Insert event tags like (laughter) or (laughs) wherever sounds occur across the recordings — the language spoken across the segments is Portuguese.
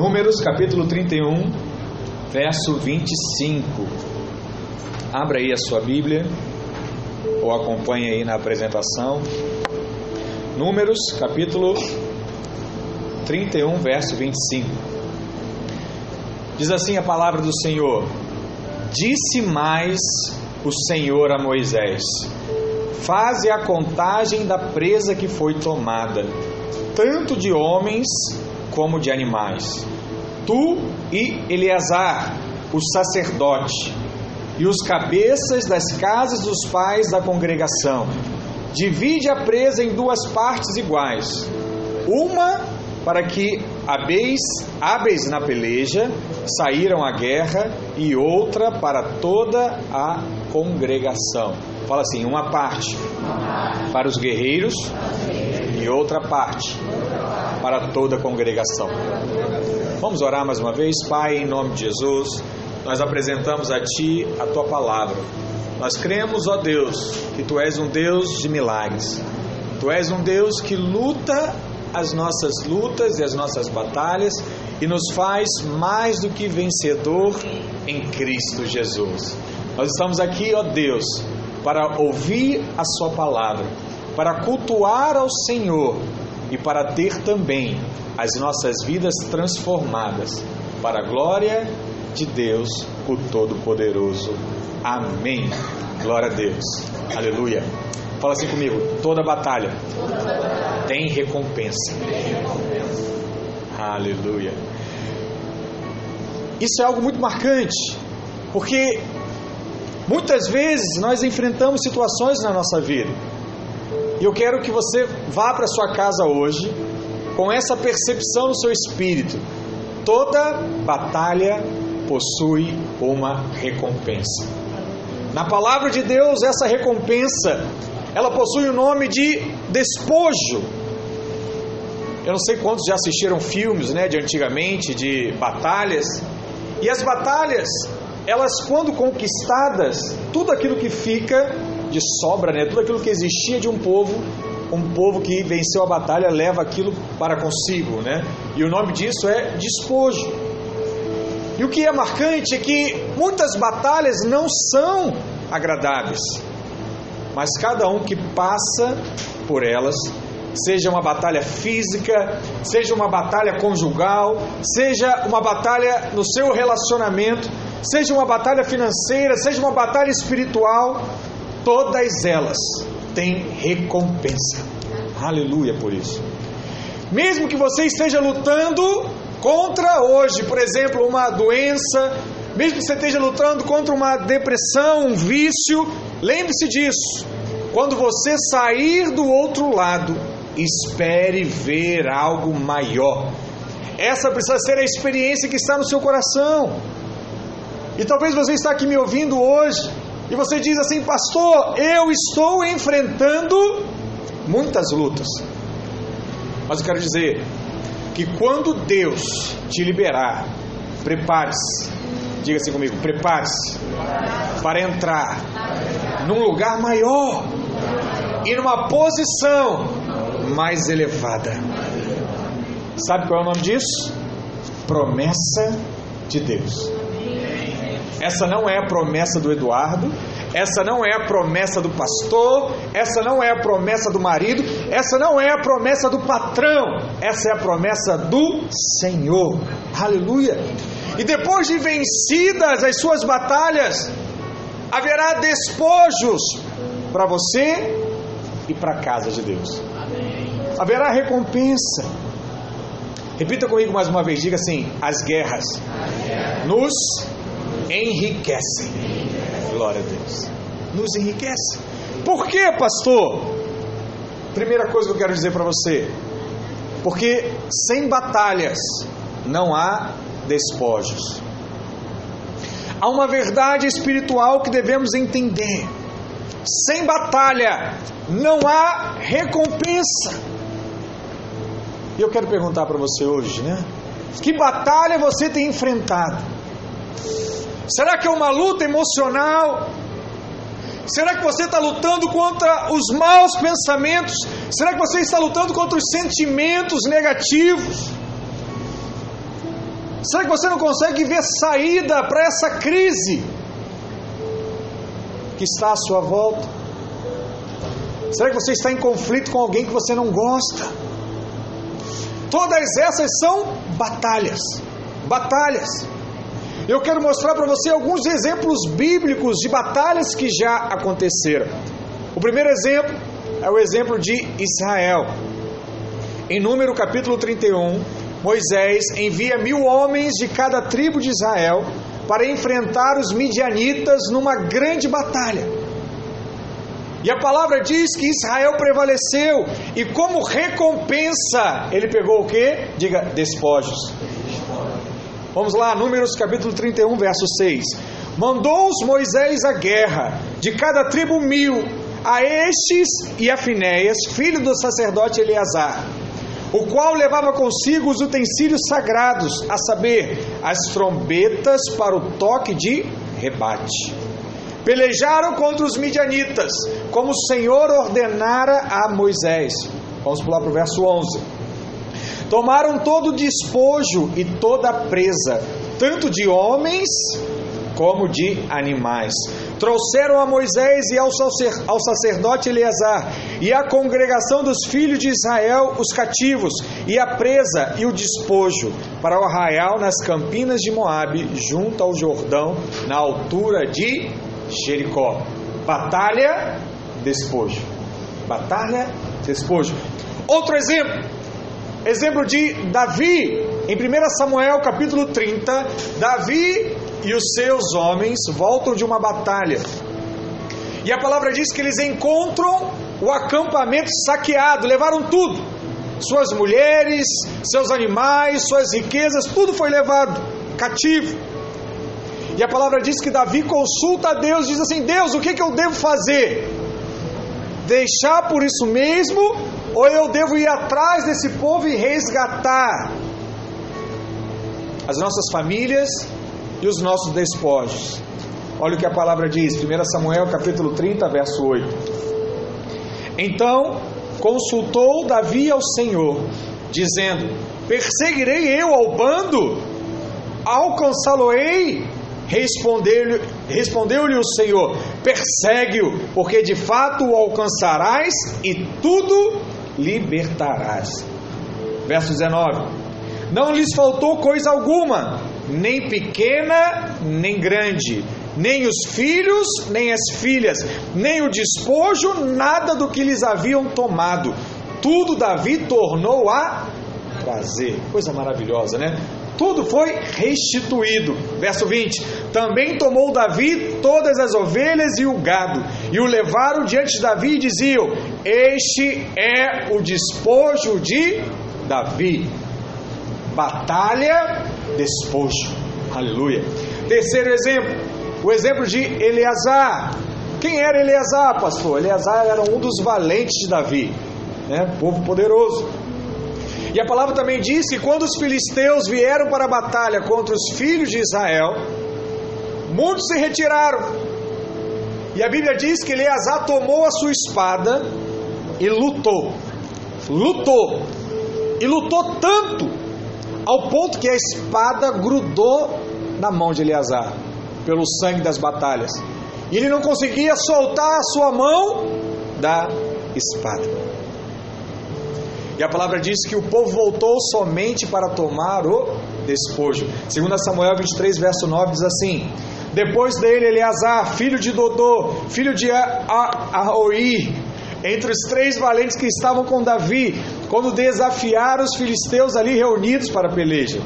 Números capítulo 31, verso 25. Abra aí a sua Bíblia ou acompanhe aí na apresentação. Números capítulo 31, verso 25. Diz assim a palavra do Senhor: Disse mais o Senhor a Moisés: Faze a contagem da presa que foi tomada, tanto de homens como de animais. Tu e Eleazar, o sacerdote, e os cabeças das casas dos pais da congregação. Divide a presa em duas partes iguais. Uma para que habéis, hábeis na peleja, saíram à guerra, e outra para toda a congregação. Fala assim: uma parte para os guerreiros e outra parte para toda a congregação. Vamos orar mais uma vez, Pai, em nome de Jesus. Nós apresentamos a Ti a Tua palavra. Nós cremos, ó Deus, que Tu és um Deus de milagres. Tu és um Deus que luta as nossas lutas e as nossas batalhas e nos faz mais do que vencedor em Cristo Jesus. Nós estamos aqui, ó Deus, para ouvir a Sua palavra, para cultuar ao Senhor e para ter também as nossas vidas transformadas para a glória de Deus, o Todo-Poderoso. Amém. Glória a Deus. Aleluia. Fala assim comigo: toda batalha, tem recompensa. Aleluia. Isso é algo muito marcante, porque muitas vezes nós enfrentamos situações na nossa vida. E eu quero que você vá para sua casa hoje com essa percepção no seu espírito. Toda batalha possui uma recompensa. Na palavra de Deus, essa recompensa, ela possui o nome de despojo. Eu não sei quantos já assistiram filmes, né, de antigamente, de batalhas. E as batalhas, elas quando conquistadas, tudo aquilo que fica de sobra, né, tudo aquilo que existia de um povo, um povo que venceu a batalha leva aquilo para consigo, né? E o nome disso é despojo. E o que é marcante é que muitas batalhas não são agradáveis, mas cada um que passa por elas, seja uma batalha física, seja uma batalha conjugal, seja uma batalha no seu relacionamento, seja uma batalha financeira, seja uma batalha espiritual, todas elas têm recompensa. Aleluia por isso. Mesmo que você esteja lutando contra hoje, por exemplo, uma doença, mesmo que você esteja lutando contra uma depressão, um vício, lembre-se disso. Quando você sair do outro lado, espere ver algo maior. Essa precisa ser a experiência que está no seu coração. E talvez você está aqui me ouvindo hoje e você diz assim, pastor, eu estou enfrentando muitas lutas. Mas eu quero dizer que quando Deus te liberar, prepare-se. Diga assim comigo, prepare-se para entrar num lugar maior e numa posição mais elevada. Sabe qual é o nome disso? Promessa de Deus. Essa não é a promessa do Eduardo, essa não é a promessa do pastor, essa não é a promessa do marido, essa não é a promessa do patrão, essa é a promessa do Senhor. Aleluia! E depois de vencidas as suas batalhas, haverá despojos para você e para a casa de Deus. Haverá recompensa. Repita comigo mais uma vez, diga assim: as guerras nos enriquecem. Glória a Deus. Nos enriquece. Por quê, pastor? Primeira coisa que eu quero dizer para você. Porque sem batalhas não há despojos. Há uma verdade espiritual que devemos entender. Sem batalha não há recompensa. E eu quero perguntar para você hoje, né? Que batalha você tem enfrentado? Será que é uma luta emocional? Será que você está lutando contra os maus pensamentos? Será que você está lutando contra os sentimentos negativos? Será que você não consegue ver saída para essa crise que está à sua volta? Será que você está em conflito com alguém que você não gosta? Todas essas são batalhas. Batalhas. Eu quero mostrar para você alguns exemplos bíblicos de batalhas que já aconteceram. O primeiro exemplo é o exemplo de Israel. Em Número capítulo 31, Moisés envia mil homens de cada tribo de Israel para enfrentar os midianitas numa grande batalha. E a palavra diz que Israel prevaleceu e como recompensa ele pegou o que? Diga, despojos. Vamos lá, Números capítulo 31, verso 6. Mandou-os Moisés à guerra, de cada tribo mil, a estes e a Finéias, filho do sacerdote Eleazar, o qual levava consigo os utensílios sagrados, a saber, as trombetas para o toque de rebate. Pelejaram contra os midianitas, como o Senhor ordenara a Moisés. Vamos pular para o verso 11. Tomaram todo o despojo e toda a presa, tanto de homens como de animais. Trouxeram a Moisés e ao sacerdote Eleazar e à congregação dos filhos de Israel os cativos, e a presa e o despojo, para o arraial nas campinas de Moabe, junto ao Jordão, na altura de Jericó. Batalha, despojo. Batalha, despojo. Outro exemplo. Exemplo de Davi, em 1 Samuel capítulo 30, Davi e os seus homens voltam de uma batalha. E a palavra diz que eles encontram o acampamento saqueado, levaram tudo. Suas mulheres, seus animais, suas riquezas, tudo foi levado cativo. E a palavra diz que Davi consulta a Deus, diz assim: Deus, o que, que eu devo fazer? Deixar por isso mesmo ou eu devo ir atrás desse povo e resgatar as nossas famílias e os nossos despojos? Olha o que a palavra diz, 1 Samuel capítulo 30, verso 8. Então consultou Davi ao Senhor, dizendo: Perseguirei eu ao bando? Alcançá-lo-ei? Respondeu-lhe respondeu o Senhor: Persegue-o, porque de fato o alcançarás e tudo libertarás. Verso 19: Não lhes faltou coisa alguma, nem pequena, nem grande, nem os filhos, nem as filhas, nem o despojo, nada do que lhes haviam tomado. Tudo Davi tornou a trazer. Coisa maravilhosa, né? Tudo foi restituído. Verso 20: Também tomou Davi todas as ovelhas e o gado, e o levaram diante de Davi e diziam: Este é o despojo de Davi. Batalha, despojo. Aleluia. Terceiro exemplo, o exemplo de Eleazar. Quem era Eleazar, pastor? Eleazar era um dos valentes de Davi, né? povo poderoso. E a palavra também diz que quando os filisteus vieram para a batalha contra os filhos de Israel, muitos se retiraram. E a Bíblia diz que Eleazar tomou a sua espada e lutou. Lutou. E lutou tanto ao ponto que a espada grudou na mão de Eleazar, pelo sangue das batalhas. E ele não conseguia soltar a sua mão da espada. E a palavra diz que o povo voltou somente para tomar o despojo. 2 Samuel 23, verso 9 diz assim: Depois dele, Eleazar, filho de Dodô, filho de Aoi, entre os três valentes que estavam com Davi, quando desafiaram os filisteus ali reunidos para a peleja.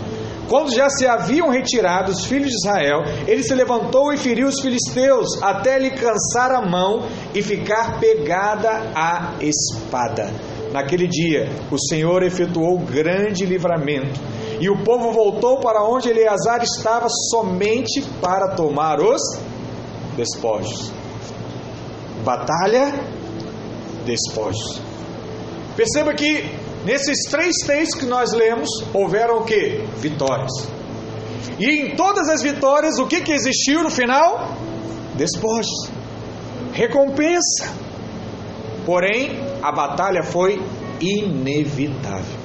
Quando já se haviam retirado os filhos de Israel, ele se levantou e feriu os filisteus, até lhe cansar a mão e ficar pegada a espada. Naquele dia, o Senhor efetuou grande livramento, e o povo voltou para onde Eleazar estava somente para tomar os despojos. Batalha, despojos. Perceba que nesses três textos que nós lemos, houveram o que? Vitórias. E em todas as vitórias, o que, que existiu no final? Despojos, recompensa. Porém, a batalha foi inevitável.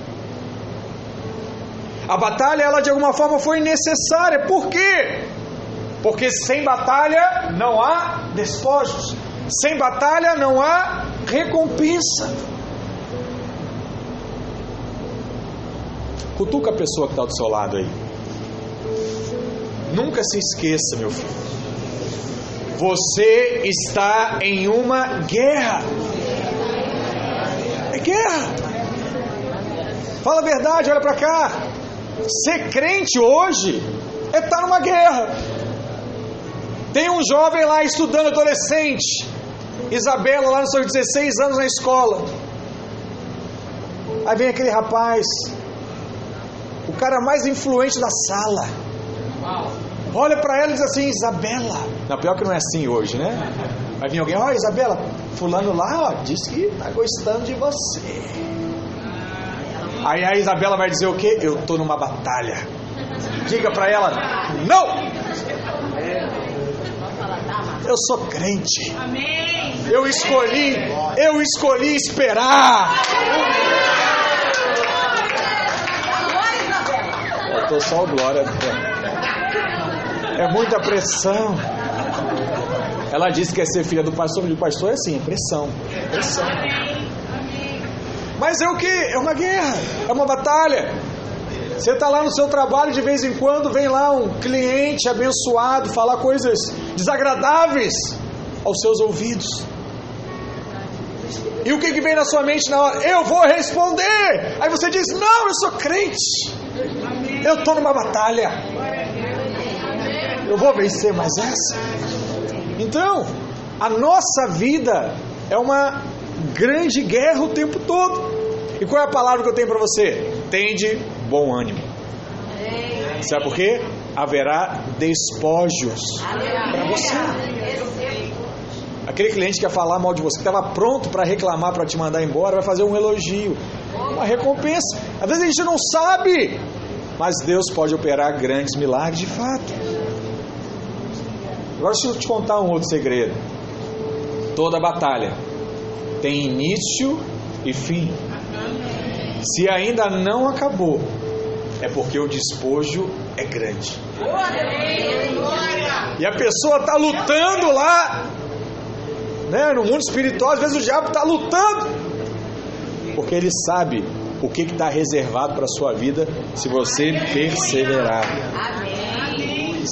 A batalha, ela de alguma forma foi necessária. Por quê? Porque sem batalha não há despojos. Sem batalha não há recompensa. Cutuca a pessoa que está do seu lado aí. Nunca se esqueça, meu filho. Você está em uma guerra. Guerra. Fala a verdade, olha para cá. Ser crente hoje é estar tá numa guerra. Tem um jovem lá estudando adolescente, Isabela, lá nos seus 16 anos na escola. Aí vem aquele rapaz, o cara mais influente da sala. Olha para ela e diz assim: Isabela. Não, pior que não é assim hoje, né? Vai vir alguém: Ó, oh, Isabela, Fulano lá, ó, disse que tá gostando de você. Aí a Isabela vai dizer o quê? Eu tô numa batalha. Diga para ela: Não! Eu sou crente. Eu escolhi, eu escolhi esperar. Eu tô só o glória. É muita pressão. Ela disse que é ser filha do pastor, mas o pastor é assim, é pressão. pressão. Mas é o que? É uma guerra, é uma batalha. Você está lá no seu trabalho, de vez em quando vem lá um cliente abençoado falar coisas desagradáveis aos seus ouvidos. E o que, que vem na sua mente na hora? Eu vou responder. Aí você diz: Não, eu sou crente. Eu estou numa batalha. Eu vou vencer mais essa. Então, a nossa vida é uma grande guerra o tempo todo. E qual é a palavra que eu tenho para você? Tende bom ânimo. Sabe por quê? Haverá despojos para você. Aquele cliente que ia falar mal de você, que estava pronto para reclamar, para te mandar embora, vai fazer um elogio, uma recompensa. Às vezes a gente não sabe, mas Deus pode operar grandes milagres de fato. Agora deixa eu te contar um outro segredo. Toda batalha tem início e fim. Se ainda não acabou, é porque o despojo é grande. E a pessoa está lutando lá, né, no mundo espiritual, às vezes o diabo está lutando, porque ele sabe o que está reservado para a sua vida se você perseverar.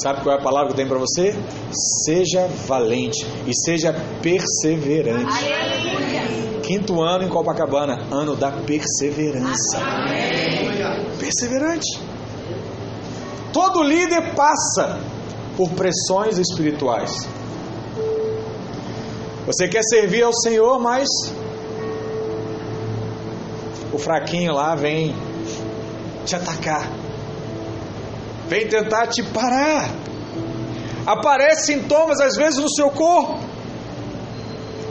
Sabe qual é a palavra que eu tenho para você? Seja valente e seja perseverante. Quinto ano em Copacabana, ano da perseverança. Perseverante. Todo líder passa por pressões espirituais. Você quer servir ao Senhor, mas o fraquinho lá vem te atacar, vem tentar te parar. Aparecem sintomas às vezes no seu corpo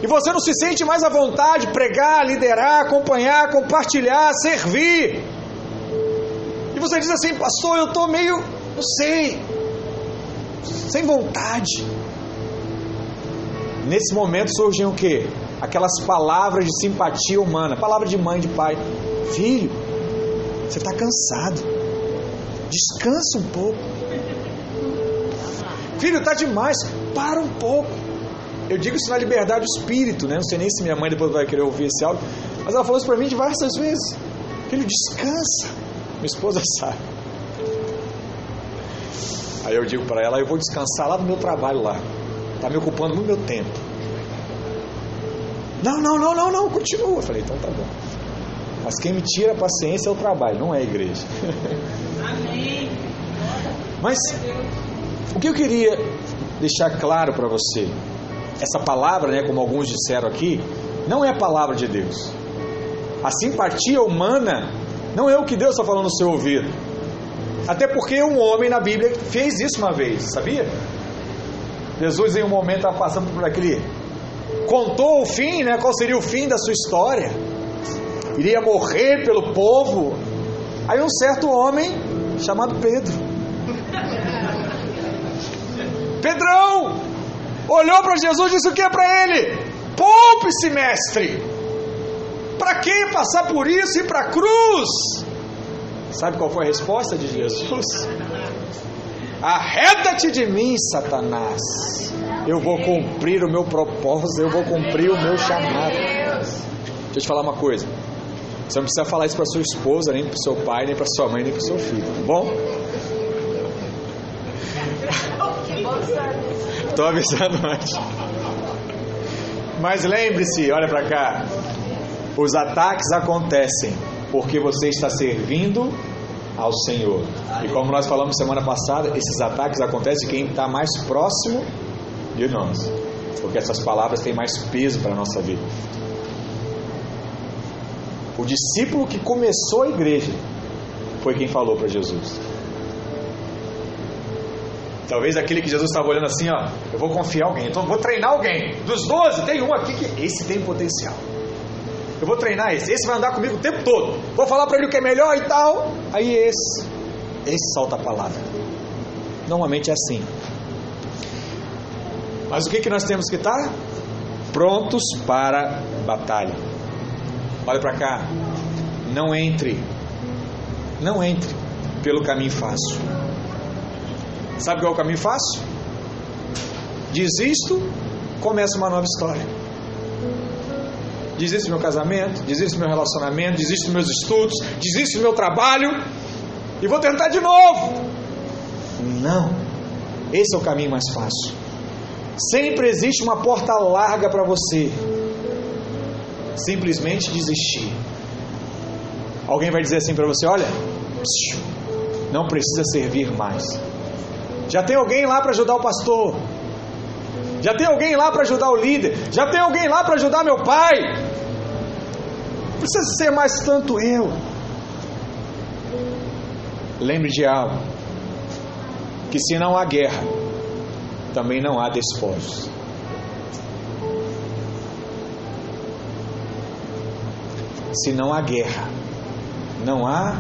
e você não se sente mais à vontade de pregar, liderar, acompanhar, compartilhar, servir. E você diz assim, pastor, eu estou meio, não sei, sem vontade. Nesse momento surgem o que? Aquelas palavras de simpatia humana, palavra de mãe, de pai. Filho, você está cansado. Descansa um pouco. Filho, está demais. Para um pouco. Eu digo isso na liberdade do espírito, né? Não sei nem se minha mãe depois vai querer ouvir esse áudio, mas ela falou isso para mim diversas vezes. Filho, descansa. Minha esposa (laughs) sabe. Aí eu digo para ela, eu vou descansar lá do meu trabalho lá. Tá me ocupando muito meu tempo. Não, não, não, não, não, continua. Eu falei, então tá bom. Mas quem me tira a paciência é o trabalho, não é a igreja. (laughs) Mas o que eu queria deixar claro para você essa palavra, né, como alguns disseram aqui, não é a palavra de Deus. A simpatia humana não é o que Deus está falando no seu ouvido. Até porque um homem na Bíblia fez isso uma vez, sabia? Jesus em um momento estava passando por aquele. Contou o fim, né? Qual seria o fim da sua história? Iria morrer pelo povo. Aí um certo homem chamado Pedro. Pedrão, olhou para Jesus e disse o que para ele? Poupe-se, mestre. Para que passar por isso e para a cruz? Sabe qual foi a resposta de Jesus? Arreda-te de mim, Satanás. Eu vou cumprir o meu propósito, eu vou cumprir o meu chamado. Deixa eu te falar uma coisa. Você não precisa falar isso para sua esposa, nem para seu pai, nem para sua mãe, nem para seu filho, tá bom? Estou avisando antes. Mas lembre-se, olha para cá. Os ataques acontecem porque você está servindo ao Senhor. E como nós falamos semana passada, esses ataques acontecem quem está mais próximo de nós. Porque essas palavras têm mais peso para a nossa vida. O discípulo que começou a igreja foi quem falou para Jesus. Talvez aquele que Jesus estava olhando assim, ó, eu vou confiar alguém, então vou treinar alguém. Dos 12, tem um aqui que esse tem potencial. Eu vou treinar esse, esse vai andar comigo o tempo todo. Vou falar para ele o que é melhor e tal. Aí esse, esse solta a palavra. Normalmente é assim. Mas o que, que nós temos que estar? Prontos para batalha. Olha para cá. Não entre. Não entre pelo caminho fácil. Sabe qual é o caminho fácil? Desisto, começa uma nova história. Desisto do meu casamento, desisto do meu relacionamento, desisto dos meus estudos, desisto do meu trabalho e vou tentar de novo. Não, esse é o caminho mais fácil. Sempre existe uma porta larga para você. Simplesmente desistir. Alguém vai dizer assim para você: olha, não precisa servir mais. Já tem alguém lá para ajudar o pastor. Já tem alguém lá para ajudar o líder. Já tem alguém lá para ajudar meu pai. Não precisa ser mais tanto eu. Lembre de algo: que se não há guerra, também não há despojos. Se não há guerra, não há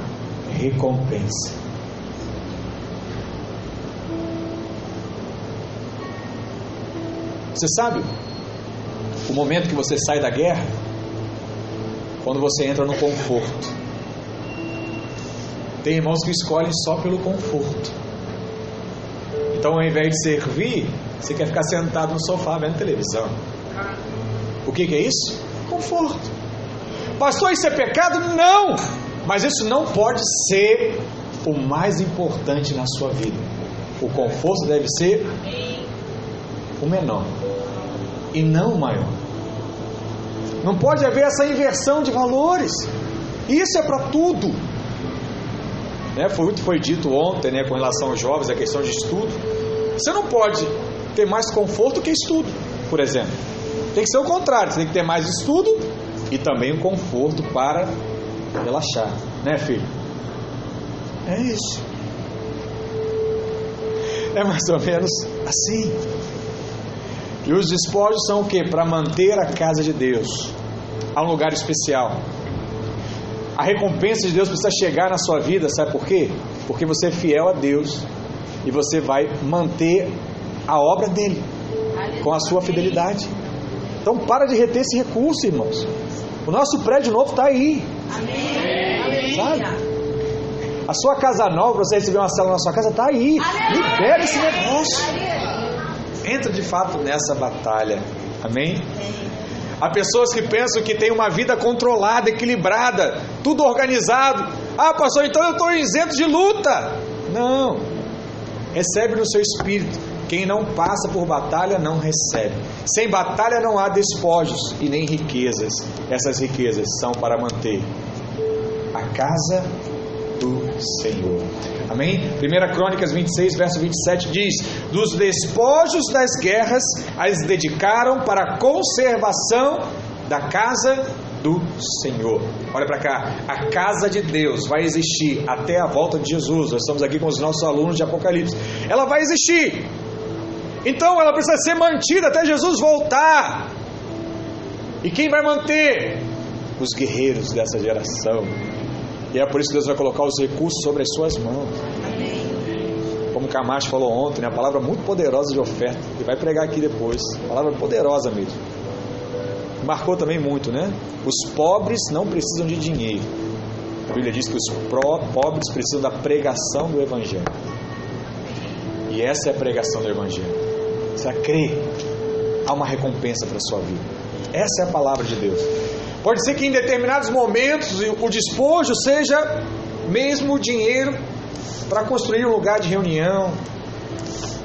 recompensa. Você sabe o momento que você sai da guerra? Quando você entra no conforto. Tem irmãos que escolhem só pelo conforto. Então, ao invés de servir, você quer ficar sentado no sofá vendo televisão. O que, que é isso? Conforto. Pastor, isso é pecado? Não! Mas isso não pode ser o mais importante na sua vida. O conforto deve ser o menor e não o maior. Não pode haver essa inversão de valores. Isso é para tudo. Né? Foi o que foi dito ontem né, com relação aos jovens, a questão de estudo. Você não pode ter mais conforto que estudo, por exemplo. Tem que ser o contrário, você tem que ter mais estudo e também o conforto para relaxar, né, filho? É isso. É mais ou menos assim. E os despojos são o que? Para manter a casa de Deus a um lugar especial. A recompensa de Deus precisa chegar na sua vida, sabe por quê? Porque você é fiel a Deus e você vai manter a obra dele com a sua fidelidade. Então para de reter esse recurso, irmãos. O nosso prédio novo está aí. Amém. Sabe? A sua casa nova, você receber uma célula na sua casa, está aí. Libera esse negócio. Entra de fato nessa batalha. Amém? Há pessoas que pensam que tem uma vida controlada, equilibrada, tudo organizado. Ah, pastor, então eu estou isento de luta. Não. Recebe no seu espírito. Quem não passa por batalha não recebe. Sem batalha não há despojos e nem riquezas. Essas riquezas são para manter a casa do Senhor. Amém? 1 Crônicas 26, verso 27 diz: Dos despojos das guerras as dedicaram para a conservação da casa do Senhor. Olha para cá, a casa de Deus vai existir até a volta de Jesus. Nós estamos aqui com os nossos alunos de Apocalipse. Ela vai existir. Então ela precisa ser mantida até Jesus voltar. E quem vai manter? Os guerreiros dessa geração. E é por isso que Deus vai colocar os recursos sobre as suas mãos. Como Camacho falou ontem, né? a palavra muito poderosa de oferta. E vai pregar aqui depois. Palavra poderosa mesmo. Marcou também muito, né? Os pobres não precisam de dinheiro. A Bíblia diz que os pobres precisam da pregação do Evangelho. E essa é a pregação do Evangelho. Você crê, há uma recompensa para a sua vida. Essa é a palavra de Deus. Pode ser que em determinados momentos o despojo seja mesmo dinheiro para construir um lugar de reunião,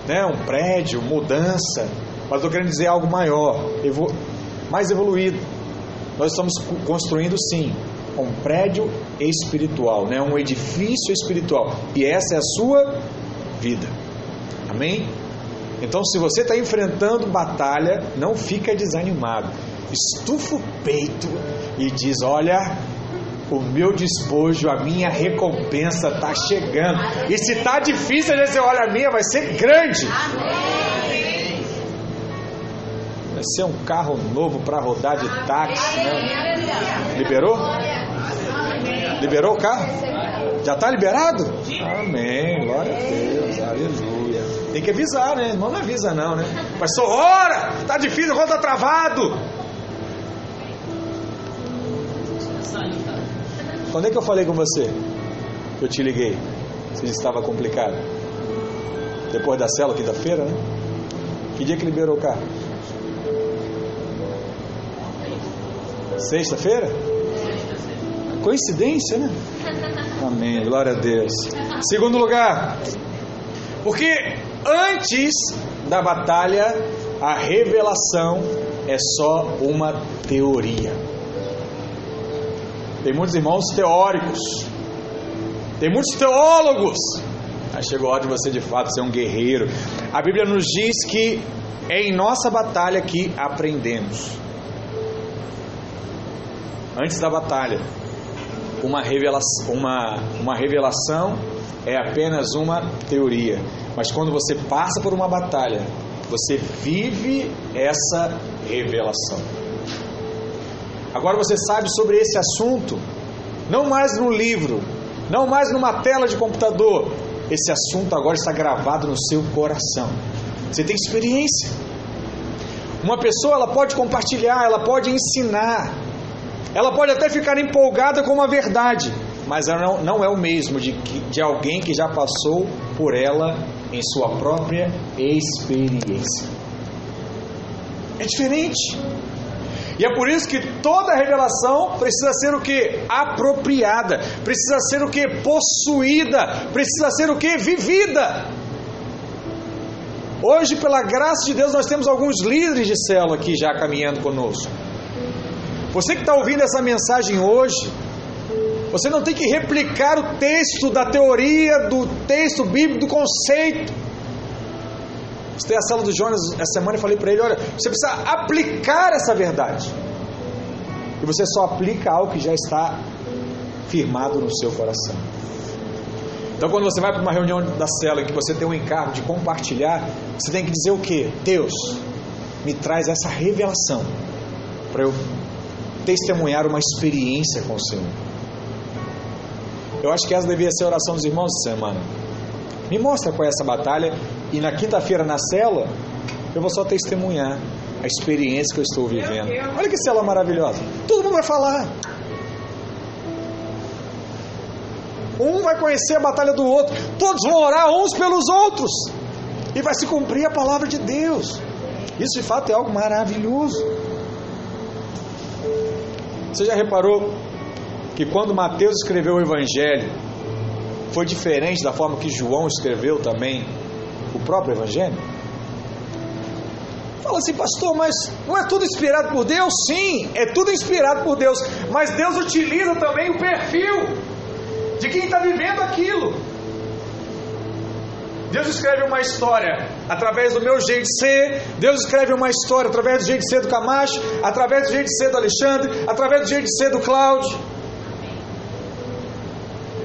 né, um prédio, mudança. Mas estou querendo dizer algo maior, mais evoluído. Nós estamos construindo sim um prédio espiritual, né, um edifício espiritual. E essa é a sua vida. Amém? Então, se você está enfrentando batalha, não fica desanimado. Estufa o peito e diz: Olha, o meu despojo, a minha recompensa está chegando. E se está difícil, você olha, a minha vai ser grande. Vai ser um carro novo para rodar de táxi. Né? Liberou? Liberou o carro? Já está liberado? Amém. Glória a Deus. Aleluia. Tem que avisar, né? Não avisa não, né? Mas só hora! Tá difícil, o tá travado. Quando é que eu falei com você? Eu te liguei. Se estava complicado. Depois da célula, quinta-feira, né? Que dia que liberou o carro? Sexta-feira? Coincidência, né? Amém. Glória a Deus. Segundo lugar, porque antes da batalha, a revelação é só uma teoria. Tem muitos irmãos teóricos, tem muitos teólogos. Aí chegou a hora de você de fato ser um guerreiro. A Bíblia nos diz que é em nossa batalha que aprendemos. Antes da batalha, uma revelação, uma, uma revelação é apenas uma teoria. Mas quando você passa por uma batalha, você vive essa revelação. Agora você sabe sobre esse assunto, não mais no livro, não mais numa tela de computador. Esse assunto agora está gravado no seu coração. Você tem experiência. Uma pessoa ela pode compartilhar, ela pode ensinar, ela pode até ficar empolgada com uma verdade, mas ela não, não é o mesmo de, de alguém que já passou por ela em sua própria experiência. É diferente. E é por isso que toda revelação precisa ser o que? Apropriada, precisa ser o que? Possuída, precisa ser o que? Vivida. Hoje, pela graça de Deus, nós temos alguns líderes de célula aqui já caminhando conosco. Você que está ouvindo essa mensagem hoje, você não tem que replicar o texto da teoria, do texto bíblico, do conceito. Estei a sala do Jonas essa semana e falei para ele: olha, você precisa aplicar essa verdade. E você só aplica algo que já está firmado no seu coração. Então, quando você vai para uma reunião da cela que você tem um encargo de compartilhar, você tem que dizer o que? Deus, me traz essa revelação para eu testemunhar uma experiência com o Senhor. Eu acho que essa devia ser a oração dos irmãos de semana. Me mostra qual é essa batalha e na quinta-feira na cela eu vou só testemunhar a experiência que eu estou vivendo. Olha que cela maravilhosa. Todo mundo vai falar. Um vai conhecer a batalha do outro. Todos vão orar uns pelos outros. E vai se cumprir a palavra de Deus. Isso de fato é algo maravilhoso. Você já reparou que quando Mateus escreveu o Evangelho, foi diferente da forma que João escreveu também o próprio Evangelho? Fala assim, pastor, mas não é tudo inspirado por Deus? Sim, é tudo inspirado por Deus, mas Deus utiliza também o perfil de quem está vivendo aquilo. Deus escreve uma história através do meu jeito de ser, Deus escreve uma história através do jeito de ser do Camacho, através do jeito de ser do Alexandre, através do jeito de ser do Cláudio.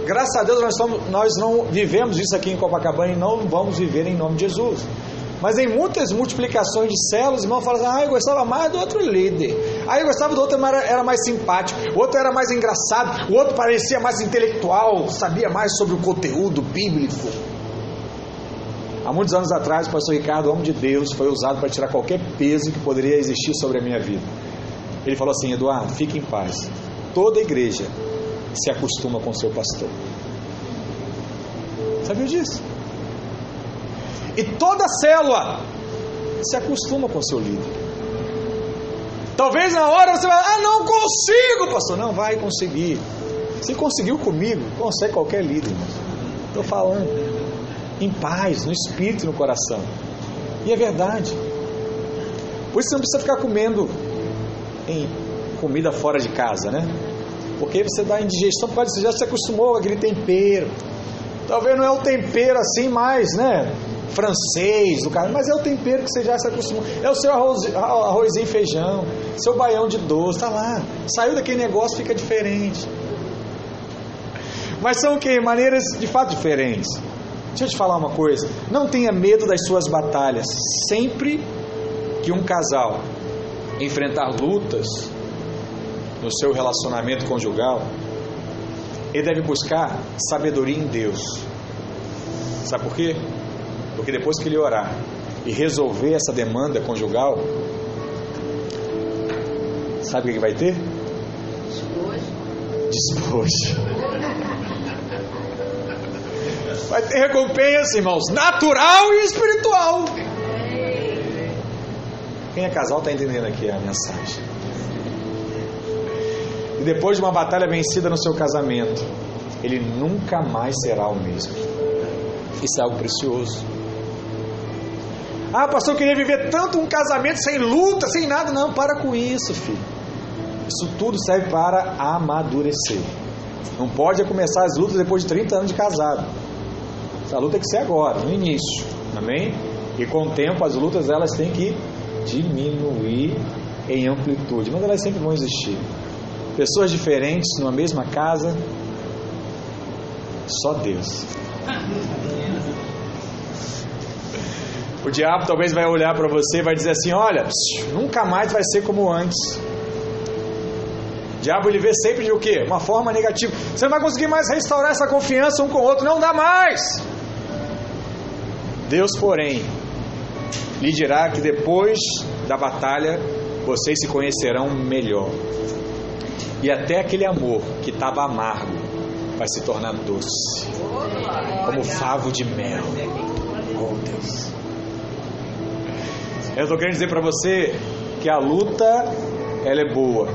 Graças a Deus nós, estamos, nós não vivemos isso aqui em Copacabana e não vamos viver em nome de Jesus. Mas em muitas multiplicações de células, irmão fala assim: ah, eu gostava mais do outro líder. Ah, eu gostava do outro, era mais simpático. O outro era mais engraçado. O outro parecia mais intelectual, sabia mais sobre o conteúdo bíblico. Há muitos anos atrás, o pastor Ricardo, homem de Deus, foi usado para tirar qualquer peso que poderia existir sobre a minha vida. Ele falou assim: Eduardo, fique em paz. Toda igreja se acostuma com seu pastor. Sabia disso? E toda célula se acostuma com seu líder. Talvez na hora você vai, ah, não consigo, pastor. Não, vai conseguir. Se conseguiu comigo, consegue qualquer líder, Estou falando. Em paz, no espírito e no coração. E é verdade. Por isso você não precisa ficar comendo em comida fora de casa, né? Porque você dá indigestão, porque você já se acostumou com aquele tempero. Talvez não é o tempero assim mais, né? Francês do cara, mas é o tempero que você já se acostumou. É o seu arroz, arrozinho e feijão, seu baião de doce, tá lá. Saiu daquele negócio, fica diferente. Mas são o que? Maneiras de fato diferentes. Deixa eu te falar uma coisa. Não tenha medo das suas batalhas. Sempre que um casal enfrentar lutas no seu relacionamento conjugal, ele deve buscar sabedoria em Deus. Sabe por quê? Porque depois que ele orar e resolver essa demanda conjugal, sabe o que vai ter? Despojo. Despojo. Vai ter recompensa, irmãos, natural e espiritual. Quem é casal está entendendo aqui a mensagem. Depois de uma batalha vencida no seu casamento, ele nunca mais será o mesmo. Isso é algo precioso. Ah, pastor, eu queria viver tanto um casamento sem luta, sem nada. Não, para com isso, filho. Isso tudo serve para amadurecer. Não pode começar as lutas depois de 30 anos de casado. Essa luta tem que ser agora, no início. Amém? E com o tempo as lutas elas têm que diminuir em amplitude, mas elas sempre vão existir. Pessoas diferentes numa mesma casa, só Deus. O diabo talvez vai olhar para você e vai dizer assim: Olha, nunca mais vai ser como antes. O diabo ele vê sempre de o quê? Uma forma negativa. Você não vai conseguir mais restaurar essa confiança um com o outro, não dá mais. Deus, porém, lhe dirá que depois da batalha vocês se conhecerão melhor. E até aquele amor que estava amargo vai se tornar doce, como favo de mel. Oh Deus. Eu estou querendo dizer para você que a luta ela é boa.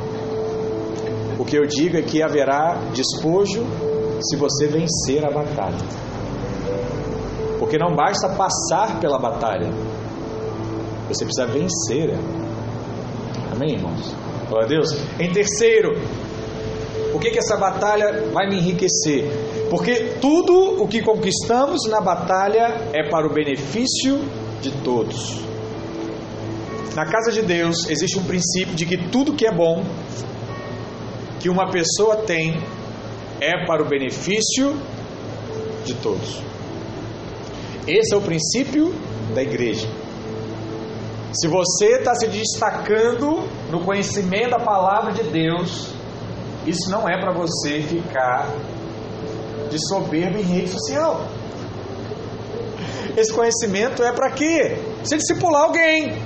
O que eu digo é que haverá despojo se você vencer a batalha. Porque não basta passar pela batalha, você precisa vencer. Amém, irmãos? Glória a Deus. Em terceiro, o que, que essa batalha vai me enriquecer? Porque tudo o que conquistamos na batalha é para o benefício de todos. Na casa de Deus existe um princípio de que tudo que é bom que uma pessoa tem é para o benefício de todos. Esse é o princípio da igreja. Se você está se destacando no conhecimento da palavra de Deus, isso não é para você ficar de soberba em rede social. Esse conhecimento é para quê? Você discipular alguém.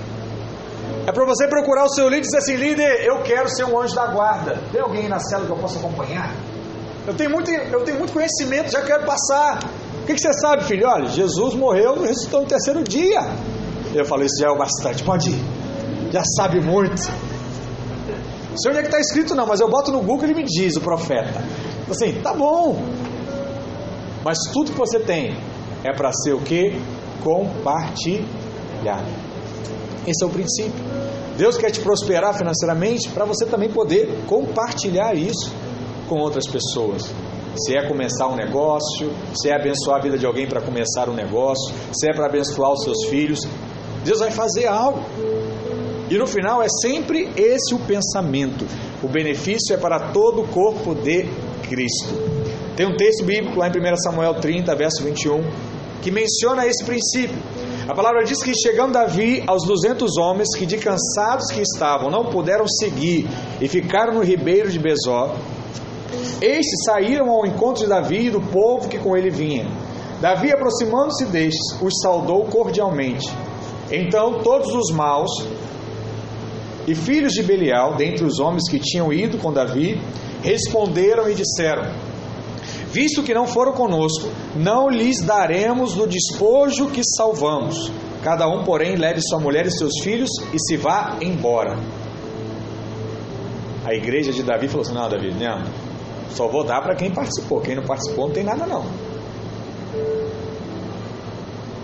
É para você procurar o seu líder e dizer assim: líder, eu quero ser um anjo da guarda. Tem alguém na cela que eu possa acompanhar? Eu tenho muito, eu tenho muito conhecimento, já quero passar. O que, que você sabe, filho? Olha, Jesus morreu e ressuscitou no terceiro dia. Eu falei, isso já é o bastante, pode ir. Já sabe muito. Não sei onde é que está escrito, não, mas eu boto no Google e ele me diz, o profeta. Assim, tá bom. Mas tudo que você tem é para ser o que? Compartilhar. Esse é o princípio. Deus quer te prosperar financeiramente para você também poder compartilhar isso com outras pessoas. Se é começar um negócio, se é abençoar a vida de alguém para começar um negócio, se é para abençoar os seus filhos, Deus vai fazer algo. E no final é sempre esse o pensamento. O benefício é para todo o corpo de Cristo. Tem um texto bíblico lá em 1 Samuel 30, verso 21, que menciona esse princípio. A palavra diz que chegando Davi aos 200 homens que de cansados que estavam não puderam seguir e ficaram no ribeiro de Bezó, estes saíram ao encontro de Davi e do povo que com ele vinha. Davi, aproximando-se destes, os saudou cordialmente. Então todos os maus e filhos de Belial, dentre os homens que tinham ido com Davi, responderam e disseram: Visto que não foram conosco, não lhes daremos do despojo que salvamos. Cada um, porém, leve sua mulher e seus filhos e se vá embora. A igreja de Davi falou assim: Não, Davi, não, só vou dar para quem participou. Quem não participou não tem nada, não.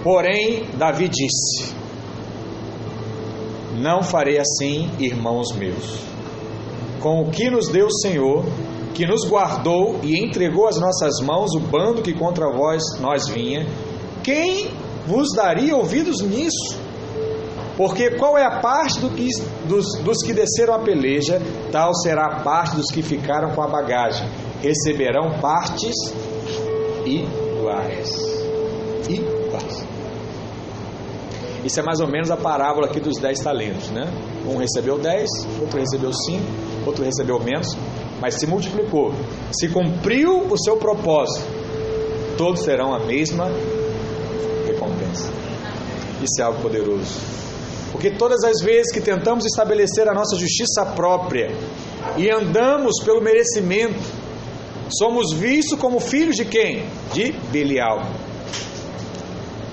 Porém, Davi disse: Não farei assim, irmãos meus. Com o que nos deu o Senhor, que nos guardou e entregou às nossas mãos o bando que contra vós nós vinha, quem vos daria ouvidos nisso? Porque qual é a parte do que, dos, dos que desceram a peleja, tal será a parte dos que ficaram com a bagagem. Receberão partes iguais. Iguais. Isso é mais ou menos a parábola aqui dos dez talentos, né? Um recebeu dez, outro recebeu cinco, outro recebeu menos, mas se multiplicou. Se cumpriu o seu propósito, todos terão a mesma recompensa. Isso é algo poderoso. Porque todas as vezes que tentamos estabelecer a nossa justiça própria e andamos pelo merecimento, somos vistos como filhos de quem? De Belial.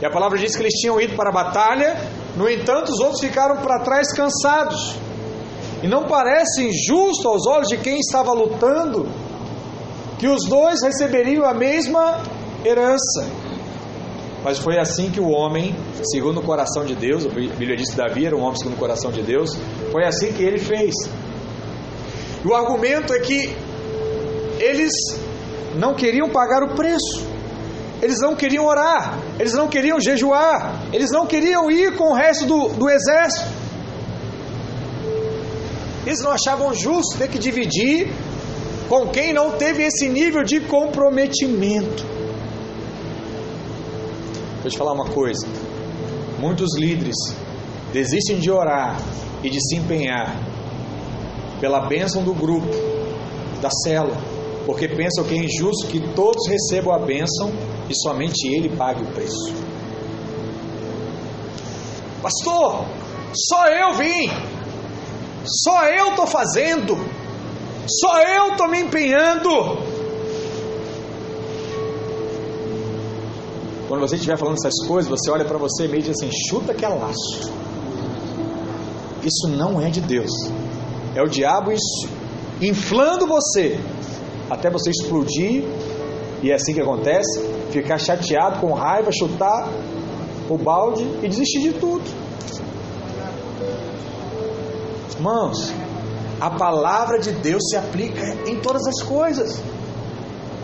E a palavra diz que eles tinham ido para a batalha, no entanto, os outros ficaram para trás cansados. E não parece injusto aos olhos de quem estava lutando que os dois receberiam a mesma herança. Mas foi assim que o homem, segundo o coração de Deus, a Bíblia diz que Davi era um homem segundo o coração de Deus, foi assim que ele fez. E o argumento é que eles não queriam pagar o preço, eles não queriam orar, eles não queriam jejuar, eles não queriam ir com o resto do, do exército. Eles não achavam justo ter que dividir com quem não teve esse nível de comprometimento. Vou te falar uma coisa: muitos líderes desistem de orar e de se empenhar pela bênção do grupo, da célula, porque pensam que é injusto que todos recebam a bênção e somente ele pague o preço. Pastor, só eu vim, só eu estou fazendo, só eu estou me empenhando. Quando você estiver falando essas coisas, você olha para você e meio diz assim: chuta que é laço. Isso não é de Deus. É o diabo inflando você até você explodir. E é assim que acontece: ficar chateado, com raiva, chutar o balde e desistir de tudo. Irmãos, a palavra de Deus se aplica em todas as coisas.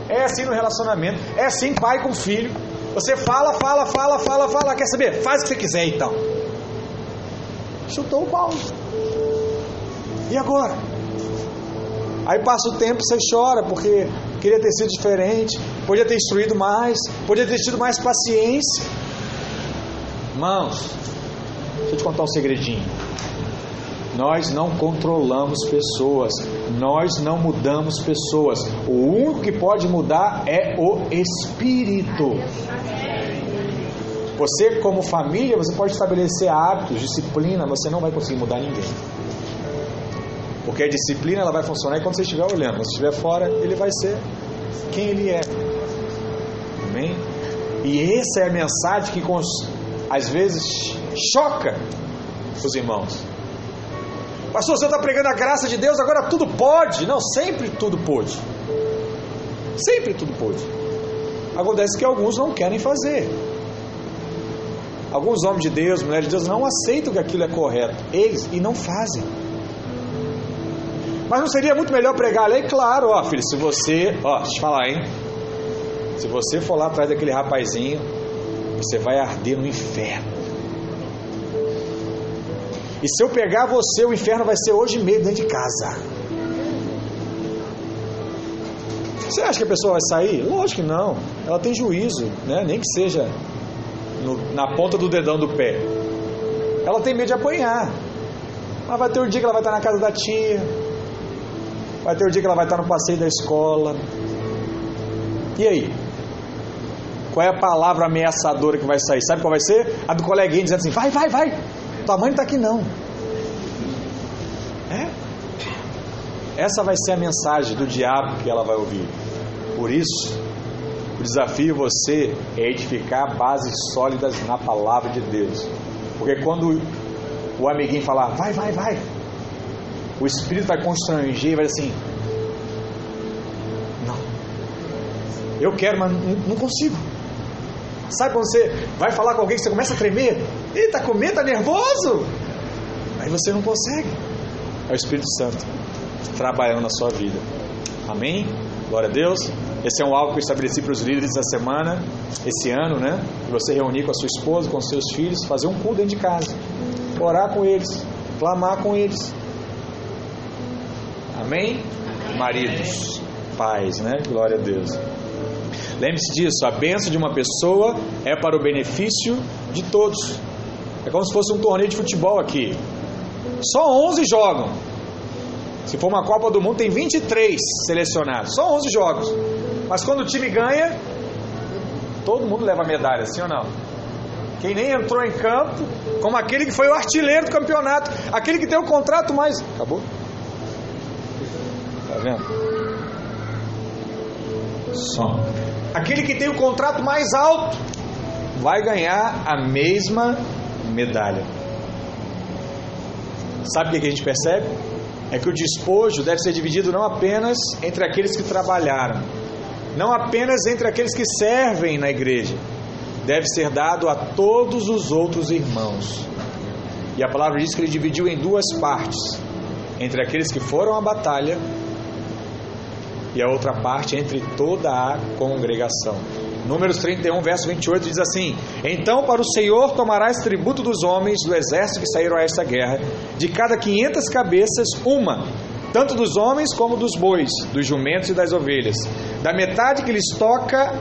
É assim no relacionamento, é assim pai com filho, você fala, fala, fala, fala, fala. Quer saber? Faz o que você quiser então. Chutou o pau. E agora? Aí passa o tempo, você chora porque queria ter sido diferente, podia ter instruído mais, podia ter tido mais paciência. Irmãos, deixa eu te contar um segredinho. Nós não controlamos pessoas, nós não mudamos pessoas. O único que pode mudar é o Espírito. Você, como família, você pode estabelecer hábitos, disciplina, você não vai conseguir mudar ninguém. Porque a disciplina ela vai funcionar quando você estiver olhando. Quando estiver fora, ele vai ser quem ele é. Amém? E essa é a mensagem que às vezes choca os irmãos. Pastor, você está pregando a graça de Deus, agora tudo pode. Não, sempre tudo pode. Sempre tudo pode. Acontece que alguns não querem fazer. Alguns homens de Deus, mulheres de Deus, não aceitam que aquilo é correto. Eles e não fazem. Mas não seria muito melhor pregar a lei? Claro, ó, filho, se você, ó, deixa eu te falar, hein? Se você for lá atrás daquele rapazinho, você vai arder no inferno. E se eu pegar você, o inferno vai ser hoje mesmo dentro de casa. Você acha que a pessoa vai sair? Lógico que não. Ela tem juízo, né? nem que seja no, na ponta do dedão do pé. Ela tem medo de apanhar. Mas vai ter um dia que ela vai estar na casa da tia. Vai ter um dia que ela vai estar no passeio da escola. E aí? Qual é a palavra ameaçadora que vai sair? Sabe qual vai ser? A do coleguinha dizendo assim: vai, vai, vai. Tua mãe não está aqui não. É? essa vai ser a mensagem do diabo que ela vai ouvir. Por isso, o desafio você é edificar bases sólidas na palavra de Deus. Porque quando o amiguinho falar, vai, vai, vai, o espírito vai constranger e vai assim: Não, eu quero, mas não consigo. Sabe quando você vai falar com alguém que você começa a tremer? Ele está com medo, está nervoso. Aí você não consegue. É o Espírito Santo trabalhando na sua vida. Amém? Glória a Deus. Esse é um algo que eu estabeleci para os líderes da semana, esse ano, né? Você reunir com a sua esposa, com os seus filhos, fazer um culto dentro de casa, orar com eles, clamar com eles. Amém? Maridos, pais, né? Glória a Deus. Lembre-se disso, a bênção de uma pessoa é para o benefício de todos. É como se fosse um torneio de futebol aqui. Só 11 jogam. Se for uma Copa do Mundo, tem 23 selecionados. Só 11 jogos. Mas quando o time ganha, todo mundo leva medalha, sim ou não? Quem nem entrou em campo, como aquele que foi o artilheiro do campeonato, aquele que tem o contrato mais. Acabou? Vendo? Só. Aquele que tem o contrato mais alto vai ganhar a mesma medalha. Sabe o que a gente percebe? É que o despojo deve ser dividido não apenas entre aqueles que trabalharam, não apenas entre aqueles que servem na igreja, deve ser dado a todos os outros irmãos. E a palavra diz que ele dividiu em duas partes: entre aqueles que foram à batalha e a outra parte entre toda a congregação. Números 31, verso 28 diz assim: Então para o Senhor tomarás tributo dos homens do exército que saíram a esta guerra, de cada quinhentas cabeças, uma, tanto dos homens como dos bois, dos jumentos e das ovelhas. Da metade que lhes toca,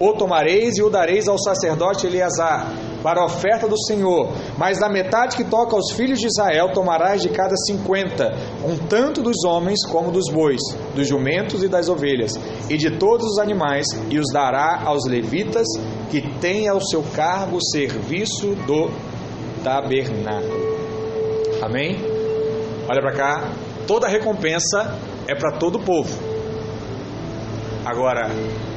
o tomareis e o dareis ao sacerdote Eleazar para a oferta do Senhor, mas da metade que toca aos filhos de Israel tomarás de cada cinquenta, um tanto dos homens como dos bois, dos jumentos e das ovelhas, e de todos os animais, e os dará aos levitas, que têm ao seu cargo o serviço do tabernáculo. Amém? Olha para cá, toda recompensa é para todo o povo. Agora,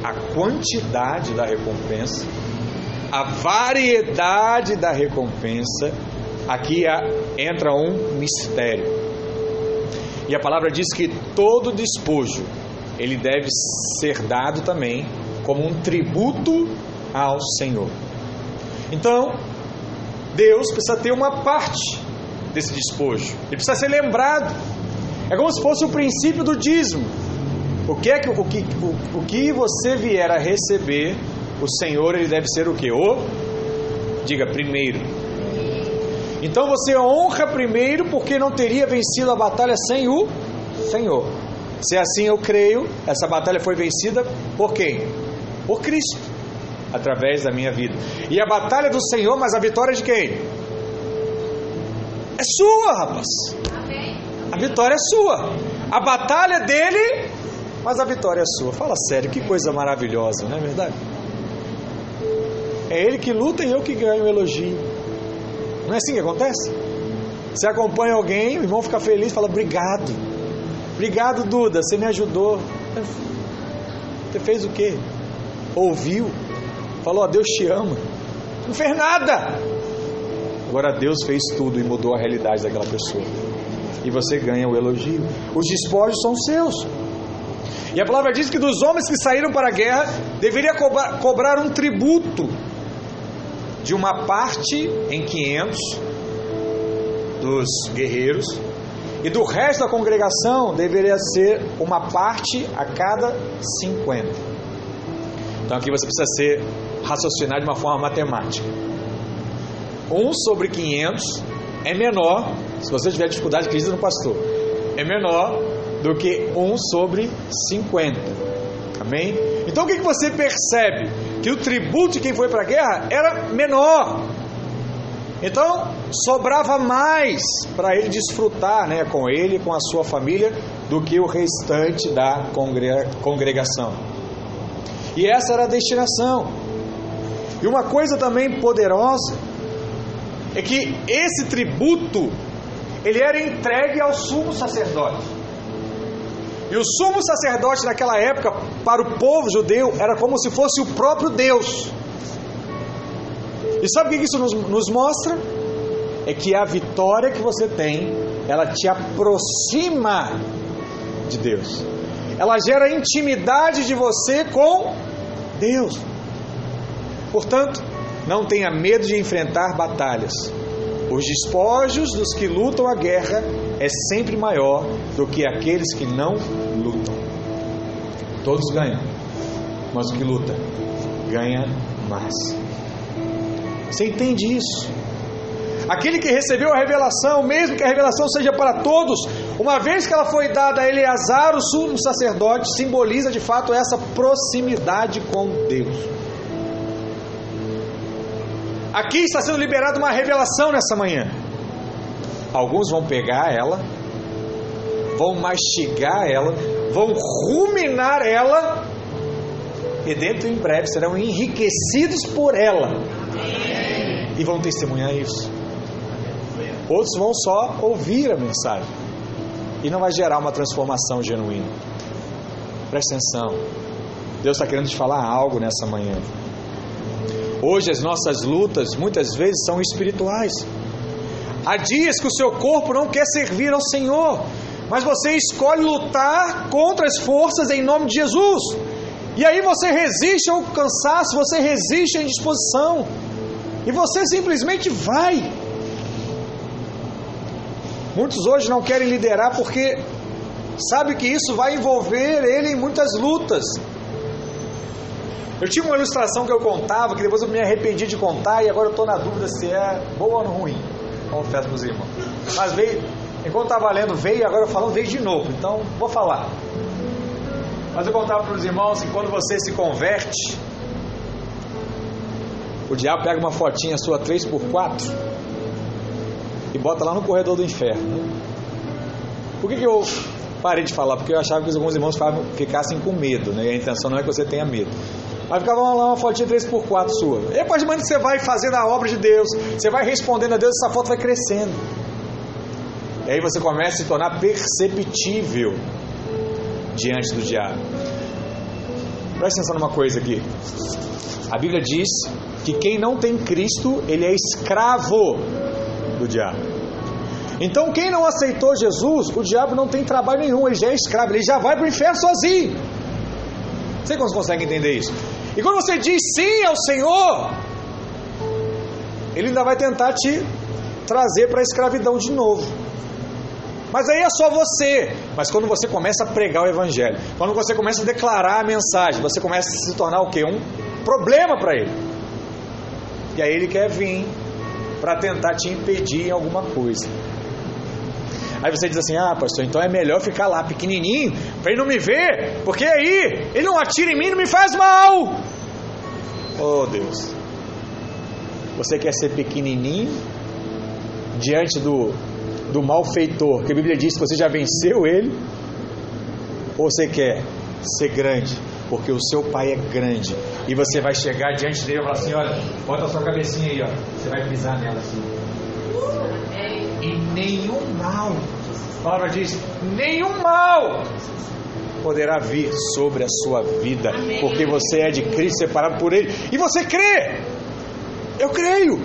a quantidade da recompensa a variedade da recompensa, aqui entra um mistério. E a palavra diz que todo despojo ele deve ser dado também como um tributo ao Senhor. Então, Deus precisa ter uma parte desse despojo. Ele precisa ser lembrado. É como se fosse o princípio do dízimo. O que é que o que, o, o que você vier a receber o Senhor ele deve ser o que? O diga primeiro. Então você honra primeiro porque não teria vencido a batalha sem o Senhor. Se é assim eu creio, essa batalha foi vencida por quem? Por Cristo, através da minha vida. E a batalha do Senhor, mas a vitória de quem? É sua, rapaz. A vitória é sua. A batalha dele, mas a vitória é sua. Fala sério, que coisa maravilhosa, não é verdade? É ele que luta e eu que ganho o elogio. Não é assim que acontece? Você acompanha alguém, o irmão fica feliz, fala obrigado. Obrigado, Duda, você me ajudou. Você fez o quê? Ouviu? Falou, Deus te ama. Não fez nada. Agora Deus fez tudo e mudou a realidade daquela pessoa. E você ganha o elogio. Os despojos são seus. E a palavra diz que dos homens que saíram para a guerra, deveria cobrar, cobrar um tributo de uma parte em 500 dos guerreiros e do resto da congregação deveria ser uma parte a cada 50. Então aqui você precisa ser raciocinar de uma forma matemática. 1 sobre 500 é menor, se você tiver dificuldade, acredita no pastor, é menor do que 1 sobre 50. Amém? Então o que, que você percebe? Que o tributo de quem foi para a guerra era menor. Então sobrava mais para ele desfrutar né, com ele com a sua família do que o restante da congregação. E essa era a destinação. E uma coisa também poderosa é que esse tributo ele era entregue ao sumo sacerdote. E o sumo sacerdote naquela época, para o povo judeu, era como se fosse o próprio Deus. E sabe o que isso nos, nos mostra? É que a vitória que você tem, ela te aproxima de Deus. Ela gera intimidade de você com Deus. Portanto, não tenha medo de enfrentar batalhas. Os despojos dos que lutam a guerra é sempre maior do que aqueles que não lutam. Todos ganham, mas o que luta ganha mais. Você entende isso? Aquele que recebeu a revelação, mesmo que a revelação seja para todos, uma vez que ela foi dada a Eleazar, o sumo sacerdote, simboliza de fato essa proximidade com Deus. Aqui está sendo liberada uma revelação nessa manhã. Alguns vão pegar ela, vão mastigar ela, vão ruminar ela, e dentro em breve serão enriquecidos por ela. E vão testemunhar isso. Outros vão só ouvir a mensagem. E não vai gerar uma transformação genuína. Presta atenção. Deus está querendo te falar algo nessa manhã. Hoje as nossas lutas muitas vezes são espirituais. Há dias que o seu corpo não quer servir ao Senhor, mas você escolhe lutar contra as forças em nome de Jesus. E aí você resiste ao cansaço, você resiste à indisposição. E você simplesmente vai. Muitos hoje não querem liderar porque sabe que isso vai envolver ele em muitas lutas. Eu tinha uma ilustração que eu contava, que depois eu me arrependi de contar e agora eu estou na dúvida se é boa ou ruim. Confesso os irmãos. Mas veio, enquanto estava lendo, veio, agora eu falando, veio de novo. Então, vou falar. Mas eu contava para os irmãos que quando você se converte, o diabo pega uma fotinha sua 3x4 e bota lá no corredor do inferno. Por que, que eu parei de falar? Porque eu achava que alguns irmãos ficassem com medo, né? E a intenção não é que você tenha medo. Mas ficava lá uma fotinha 3x4 sua. E depois de manhã você vai fazendo a obra de Deus, você vai respondendo a Deus, essa foto vai crescendo. E aí você começa a se tornar perceptível diante do diabo. Presta atenção numa coisa aqui. A Bíblia diz que quem não tem Cristo, ele é escravo do diabo. Então, quem não aceitou Jesus, o diabo não tem trabalho nenhum, ele já é escravo, ele já vai para o inferno sozinho. Você consegue entender isso? E quando você diz sim ao Senhor, Ele ainda vai tentar te trazer para a escravidão de novo. Mas aí é só você. Mas quando você começa a pregar o Evangelho, quando você começa a declarar a mensagem, você começa a se tornar o quê? Um problema para ele. E aí ele quer vir para tentar te impedir em alguma coisa. Aí você diz assim: ah, pastor, então é melhor ficar lá pequenininho, para ele não me ver, porque aí ele não atira em mim e não me faz mal. Oh Deus, você quer ser pequenininho diante do, do malfeitor, que a Bíblia diz que você já venceu ele? Ou você quer ser grande, porque o seu pai é grande e você vai chegar diante dele e falar assim: olha, bota a sua cabecinha aí, ó. Você vai pisar nela assim. E nenhum mal, a palavra diz: nenhum mal poderá vir sobre a sua vida, porque você é de Cristo, separado por Ele, e você crê. Eu creio.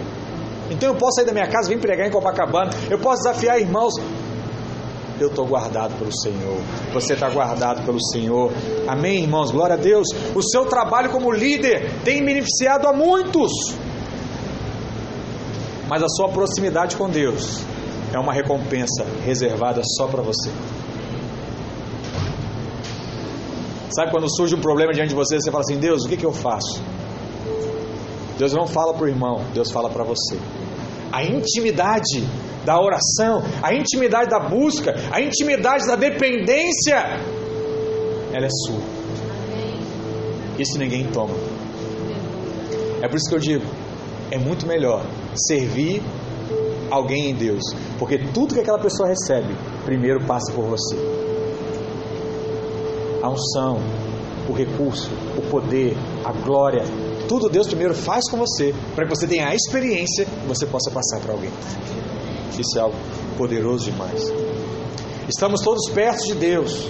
Então eu posso sair da minha casa, vir pregar em Copacabana, eu posso desafiar irmãos. Eu estou guardado pelo Senhor. Você está guardado pelo Senhor. Amém, irmãos? Glória a Deus. O seu trabalho como líder tem beneficiado a muitos. Mas a sua proximidade com Deus é uma recompensa reservada só para você. Sabe quando surge um problema diante de você, você fala assim: Deus, o que, que eu faço? Deus não fala para o irmão, Deus fala para você. A intimidade da oração, a intimidade da busca, a intimidade da dependência, ela é sua. Isso ninguém toma. É por isso que eu digo: é muito melhor servir alguém em Deus, porque tudo que aquela pessoa recebe, primeiro passa por você. A unção, o recurso, o poder, a glória, tudo Deus primeiro faz com você, para que você tenha a experiência e você possa passar para alguém. Isso é algo poderoso demais. Estamos todos perto de Deus,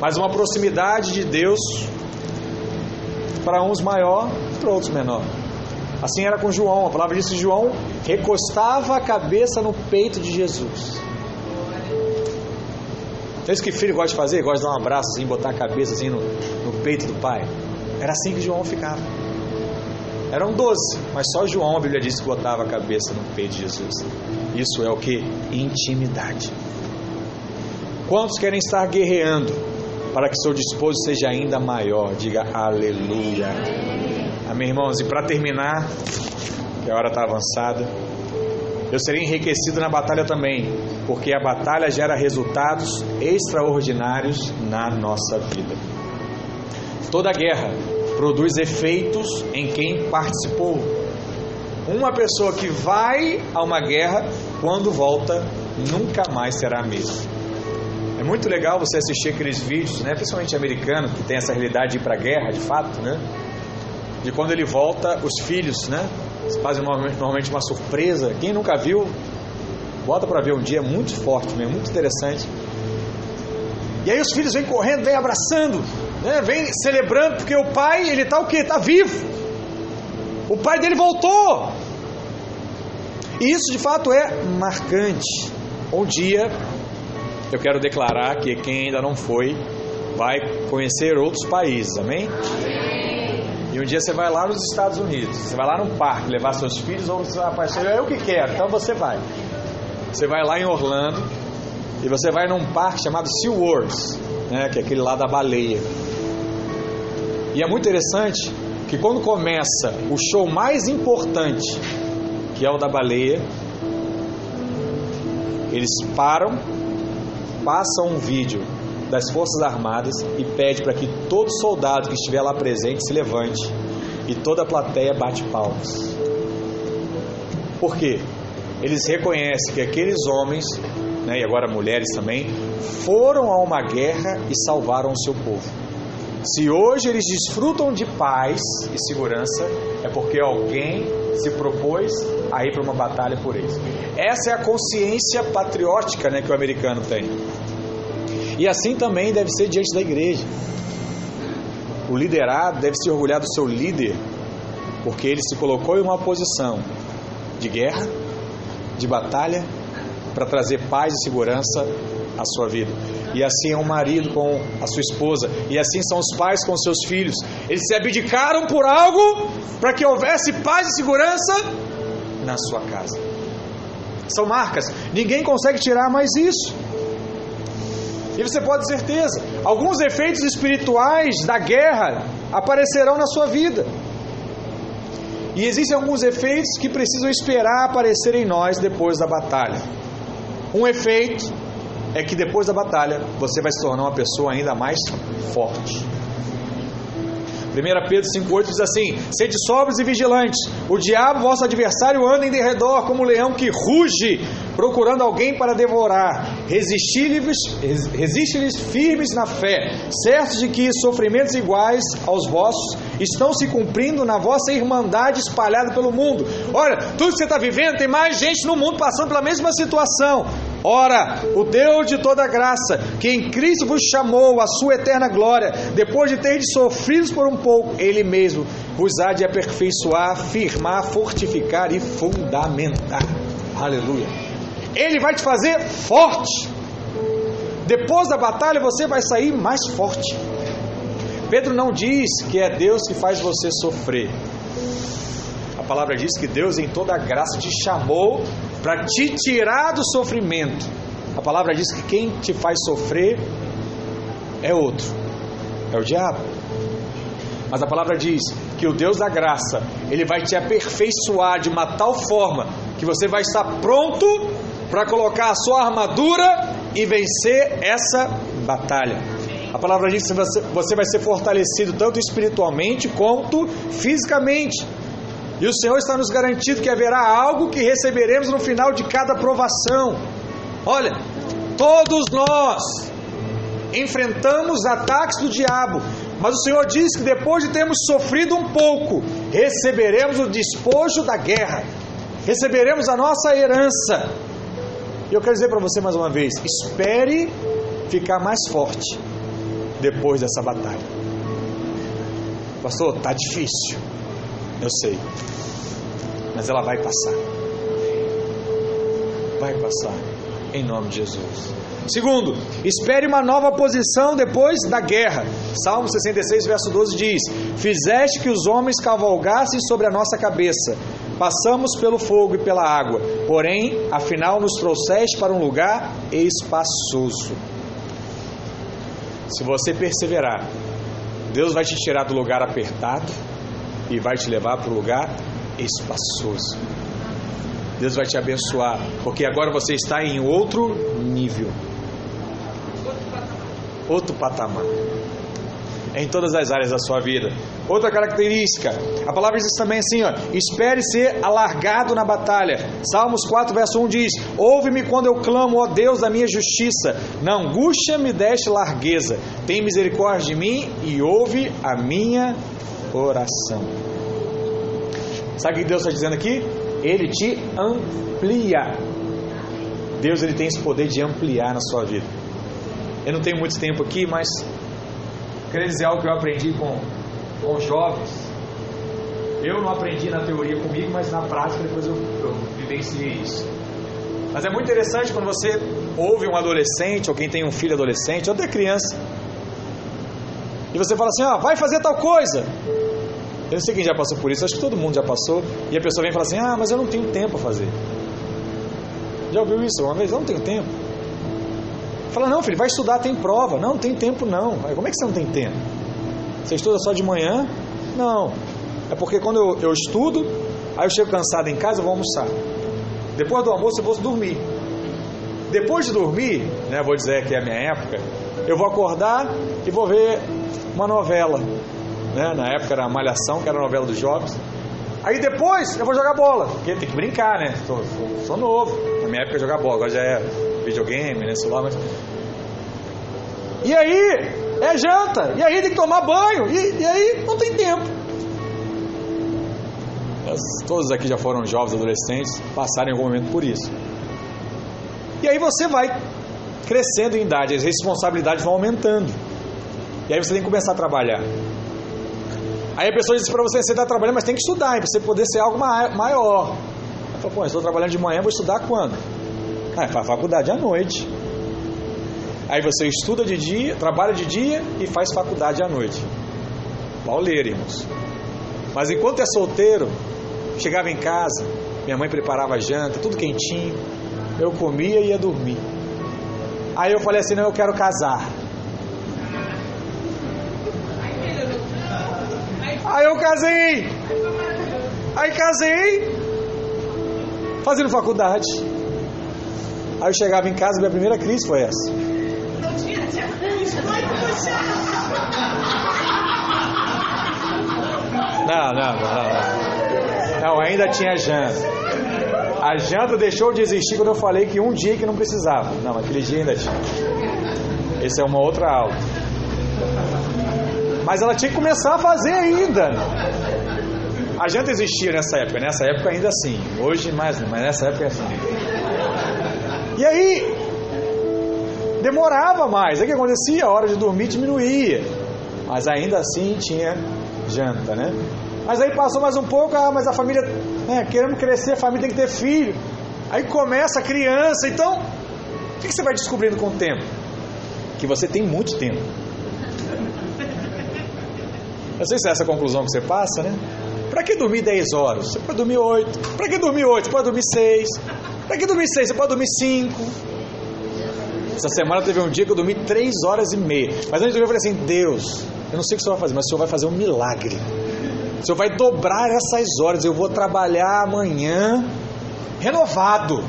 mas uma proximidade de Deus para uns maior, para outros menor. Assim era com João, a palavra diz que João recostava a cabeça no peito de Jesus. É isso que filho gosta de fazer? Gosta de dar um abraço, assim, botar a cabeça assim no, no peito do pai. Era assim que João ficava. Eram doze, mas só João, a Bíblia diz que botava a cabeça no peito de Jesus. Isso é o que? Intimidade. Quantos querem estar guerreando para que seu disposto seja ainda maior? Diga aleluia. Amém, irmãos? E para terminar, que a hora está avançada, eu serei enriquecido na batalha também, porque a batalha gera resultados extraordinários na nossa vida. Toda guerra produz efeitos em quem participou. Uma pessoa que vai a uma guerra, quando volta, nunca mais será a mesma. É muito legal você assistir aqueles vídeos, né, principalmente americano, que tem essa realidade de ir para a guerra, de fato, né? De quando ele volta, os filhos, né? Fazem normalmente uma surpresa. Quem nunca viu, bota para ver um dia muito forte mesmo, muito interessante. E aí os filhos vêm correndo, vêm abraçando, né? vêm celebrando, porque o pai, ele está o quê? Está vivo. O pai dele voltou. E isso de fato é marcante. Um dia eu quero declarar que quem ainda não foi vai conhecer outros países, amém? E um dia você vai lá nos Estados Unidos, você vai lá no parque levar seus filhos ou você vai eu que quero, então você vai. Você vai lá em Orlando e você vai num parque chamado SeaWorld, né, que é aquele lá da baleia. E é muito interessante que quando começa o show mais importante, que é o da baleia, eles param passa um vídeo das Forças Armadas e pede para que todo soldado que estiver lá presente se levante e toda a plateia bate palmas. Por quê? Eles reconhecem que aqueles homens, né, e agora mulheres também, foram a uma guerra e salvaram o seu povo. Se hoje eles desfrutam de paz e segurança, é porque alguém se propôs a ir para uma batalha por eles. Essa é a consciência patriótica né, que o americano tem. E assim também deve ser diante da igreja. O liderado deve se orgulhar do seu líder, porque ele se colocou em uma posição de guerra, de batalha, para trazer paz e segurança à sua vida. E assim é um marido com a sua esposa, e assim são os pais com seus filhos. Eles se abdicaram por algo para que houvesse paz e segurança na sua casa. São marcas, ninguém consegue tirar mais isso. E você pode ter certeza, alguns efeitos espirituais da guerra aparecerão na sua vida. E existem alguns efeitos que precisam esperar aparecer em nós depois da batalha. Um efeito é que depois da batalha você vai se tornar uma pessoa ainda mais forte. 1 Pedro 5,8 diz assim: Sede sóbrios e vigilantes. O diabo, vosso adversário, anda em derredor como um leão que ruge, procurando alguém para devorar. Resiste-lhes resiste firmes na fé, certos de que sofrimentos iguais aos vossos estão se cumprindo na vossa irmandade espalhada pelo mundo. Olha, tudo que você está vivendo, tem mais gente no mundo passando pela mesma situação. Ora, o Deus de toda graça, que em Cristo vos chamou à sua eterna glória, depois de ter sofrido por um pouco, Ele mesmo vos há de aperfeiçoar, firmar, fortificar e fundamentar. Aleluia. Ele vai te fazer forte. Depois da batalha você vai sair mais forte. Pedro não diz que é Deus que faz você sofrer. A palavra diz que Deus, em toda graça, te chamou para te tirar do sofrimento. A palavra diz que quem te faz sofrer é outro, é o diabo. Mas a palavra diz que o Deus da graça, ele vai te aperfeiçoar de uma tal forma que você vai estar pronto para colocar a sua armadura e vencer essa batalha. A palavra diz que você vai ser fortalecido tanto espiritualmente quanto fisicamente. E o Senhor está nos garantindo que haverá algo que receberemos no final de cada provação. Olha, todos nós enfrentamos ataques do diabo, mas o Senhor diz que depois de termos sofrido um pouco, receberemos o despojo da guerra, receberemos a nossa herança. E eu quero dizer para você mais uma vez: espere ficar mais forte, depois dessa batalha. Pastor, tá difícil. Eu sei. Mas ela vai passar. Vai passar. Em nome de Jesus. Segundo, espere uma nova posição depois da guerra. Salmo 66, verso 12 diz: Fizeste que os homens cavalgassem sobre a nossa cabeça. Passamos pelo fogo e pela água, porém, afinal, nos trouxeste para um lugar espaçoso. Se você perseverar, Deus vai te tirar do lugar apertado e vai te levar para o lugar espaçoso. Deus vai te abençoar, porque agora você está em outro nível outro patamar. Em todas as áreas da sua vida. Outra característica, a palavra diz também assim: ó, espere ser alargado na batalha. Salmos 4, verso 1 diz: Ouve-me quando eu clamo, ó Deus da minha justiça. Na angústia me deste largueza. Tem misericórdia de mim e ouve a minha oração. Sabe o que Deus está dizendo aqui? Ele te amplia. Deus ele tem esse poder de ampliar na sua vida. Eu não tenho muito tempo aqui, mas quero dizer algo que eu aprendi com, com jovens. Eu não aprendi na teoria comigo, mas na prática depois eu, eu vivenciei isso. Mas é muito interessante quando você ouve um adolescente, ou quem tem um filho adolescente, ou até criança, e você fala assim: ah, vai fazer tal coisa. Eu sei quem já passou por isso, acho que todo mundo já passou. E a pessoa vem e fala assim: ah, mas eu não tenho tempo a fazer. Já ouviu isso uma vez? Não tenho tempo. Fala, não, filho, vai estudar, tem prova. Não, tem tempo não. Como é que você não tem tempo? Você estuda só de manhã? Não. É porque quando eu, eu estudo, aí eu chego cansado em casa, eu vou almoçar. Depois do almoço eu vou dormir. Depois de dormir, né, vou dizer que é a minha época, eu vou acordar e vou ver uma novela. Né? Na época era a Malhação, que era a novela dos jovens. Aí depois eu vou jogar bola, porque tem que brincar, né? Sou, sou, novo. Na minha época jogar bola, agora já é videogame, né? Lá, mas... E aí, é janta, e aí tem que tomar banho, e, e aí não tem tempo. Todos aqui já foram jovens, adolescentes, passaram em algum momento por isso. E aí você vai crescendo em idade, as responsabilidades vão aumentando. E aí você tem que começar a trabalhar. Aí a pessoa diz para você, você está trabalhando, mas tem que estudar, para você poder ser algo maior. Eu falo, pô, estou trabalhando de manhã, vou estudar quando? Ah, faz faculdade à noite. Aí você estuda de dia, trabalha de dia e faz faculdade à noite. Pauleiro, irmãos. Mas enquanto é solteiro, chegava em casa, minha mãe preparava a janta, tudo quentinho. Eu comia e ia dormir. Aí eu falei assim: não, eu quero casar. Aí eu casei. Aí casei, fazendo faculdade. Aí eu chegava em casa e minha primeira crise foi essa. Não tinha, Não, não, não, não. Não, ainda tinha janta. A janta deixou de existir quando eu falei que um dia que não precisava. Não, aquele dia ainda tinha. Essa é uma outra aula. Mas ela tinha que começar a fazer ainda. A janta existia nessa época, nessa época ainda assim. Hoje mais, mas nessa época é assim. E aí, demorava mais. Aí o que acontecia? A hora de dormir diminuía. Mas ainda assim tinha janta, né? Mas aí passou mais um pouco, ah, mas a família, né, crescer, a família tem que ter filho. Aí começa a criança, então, o que você vai descobrindo com o tempo? Que você tem muito tempo. Não sei se é essa a conclusão que você passa, né? Para que dormir 10 horas? Você pode dormir 8. Para que dormir 8? Você pode dormir 6. Para que dormir 6? Você pode dormir 5. Essa semana teve um dia que eu dormi 3 horas e meia. Mas antes de dormir eu falei assim: Deus, eu não sei o que o Senhor vai fazer, mas o Senhor vai fazer um milagre. O Senhor vai dobrar essas horas. Eu vou trabalhar amanhã renovado.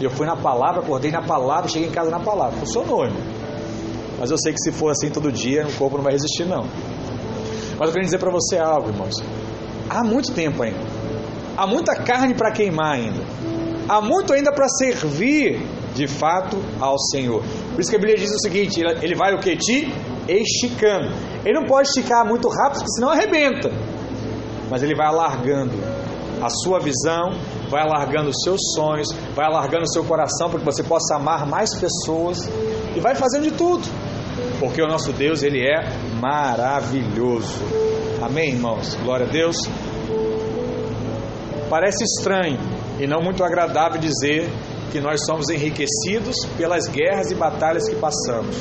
E eu fui na palavra, acordei na palavra, cheguei em casa na palavra. Funcionou, irmão. Mas eu sei que se for assim todo dia, o corpo não vai resistir, não. Mas eu quero dizer para você algo, irmãos. Há muito tempo ainda. Há muita carne para queimar ainda. Há muito ainda para servir de fato ao Senhor. Por isso que a Bíblia diz o seguinte: ele vai o que? Te esticando. Ele não pode esticar muito rápido, porque senão arrebenta. Mas ele vai alargando a sua visão, vai alargando os seus sonhos, vai alargando o seu coração para que você possa amar mais pessoas e vai fazendo de tudo. Porque o nosso Deus, ele é maravilhoso. Amém, irmãos? Glória a Deus. Parece estranho e não muito agradável dizer que nós somos enriquecidos pelas guerras e batalhas que passamos.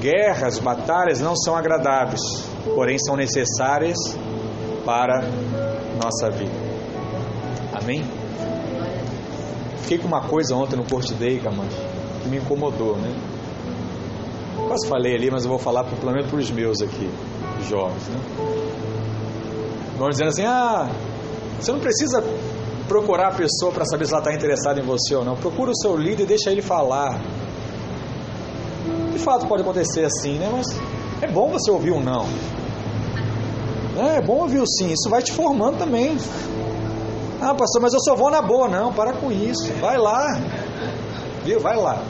Guerras, batalhas não são agradáveis, porém são necessárias para nossa vida. Amém? Fiquei com uma coisa ontem no Court Day, Camacho, que me incomodou, né? Quase falei ali, mas eu vou falar pelo menos para os meus aqui, jovens, né? Vão dizendo assim: ah, você não precisa procurar a pessoa para saber se ela está interessada em você ou não. Procura o seu líder e deixa ele falar. De fato pode acontecer assim, né? Mas é bom você ouvir um não. É, é bom ouvir o sim. Isso vai te formando também. Ah, pastor, mas eu só vou na boa. Não, para com isso. Vai lá. Viu? Vai lá.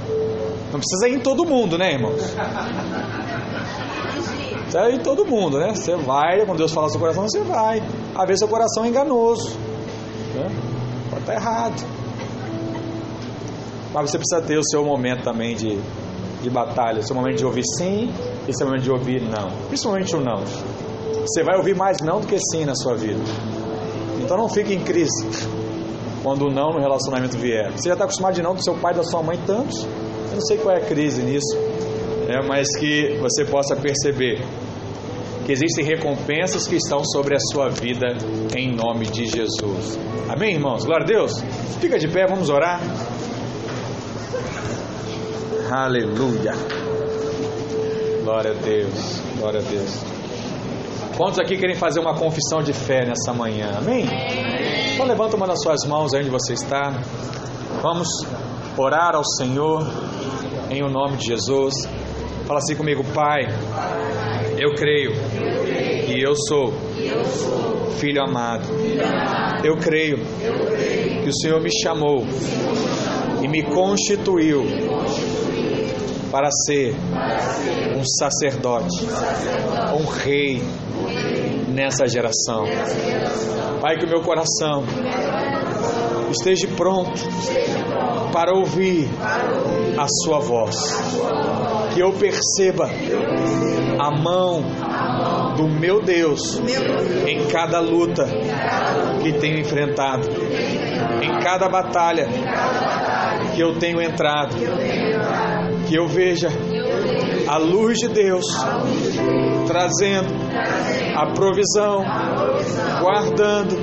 Não precisa ir em todo mundo, né, irmãos? Precisa ir em todo mundo, né? Você vai, quando Deus fala no seu coração, você vai. Às vezes seu coração é enganoso. Né? Pode estar errado. Mas você precisa ter o seu momento também de, de batalha, o seu momento de ouvir sim e o seu momento de ouvir não. Principalmente o não. Você vai ouvir mais não do que sim na sua vida. Então não fique em crise quando o não no relacionamento vier. Você já está acostumado de não do seu pai e da sua mãe tantos. Eu não sei qual é a crise nisso, né? mas que você possa perceber que existem recompensas que estão sobre a sua vida em nome de Jesus. Amém, irmãos? Glória a Deus. Fica de pé, vamos orar. Aleluia. Glória a Deus. Glória a Deus. Quantos aqui querem fazer uma confissão de fé nessa manhã? Amém? Então levanta uma das suas mãos aí onde você está. Vamos orar ao Senhor em o nome de Jesus. Fala assim comigo, Pai. Eu creio que eu sou filho amado. Eu creio que o Senhor me chamou e me constituiu para ser um sacerdote, um rei nessa geração. Pai, que o meu coração esteja pronto para ouvir a Sua voz. Que eu perceba a mão do meu Deus em cada luta que tenho enfrentado, em cada batalha que eu tenho entrado. Que eu veja a luz de Deus trazendo a provisão, guardando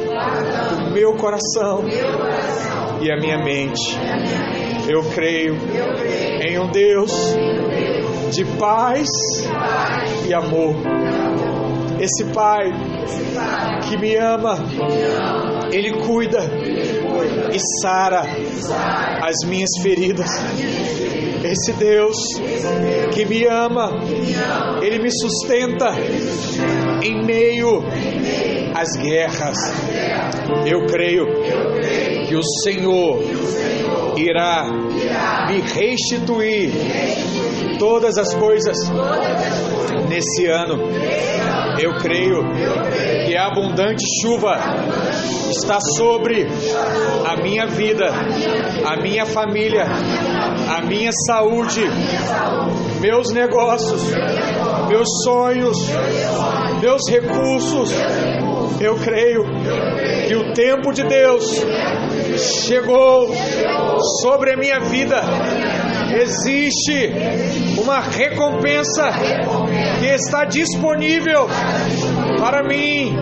o meu coração e a minha mente. Eu creio em um Deus de paz e amor. Esse Pai que me ama, Ele cuida e sara as minhas feridas. Esse Deus que me ama, Ele me sustenta em meio às guerras. Eu creio que o Senhor irá me restituir todas as coisas nesse ano. Eu creio que a abundante chuva está sobre a minha vida, a minha família, a minha saúde, meus negócios, meus sonhos, meus recursos. Eu creio que o tempo de Deus chegou sobre a minha vida. Existe uma recompensa que está disponível para mim,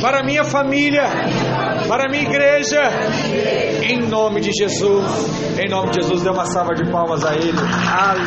para minha família, para minha igreja, em nome de Jesus. Em nome de Jesus, dê uma salva de palmas a Ele. Aleluia.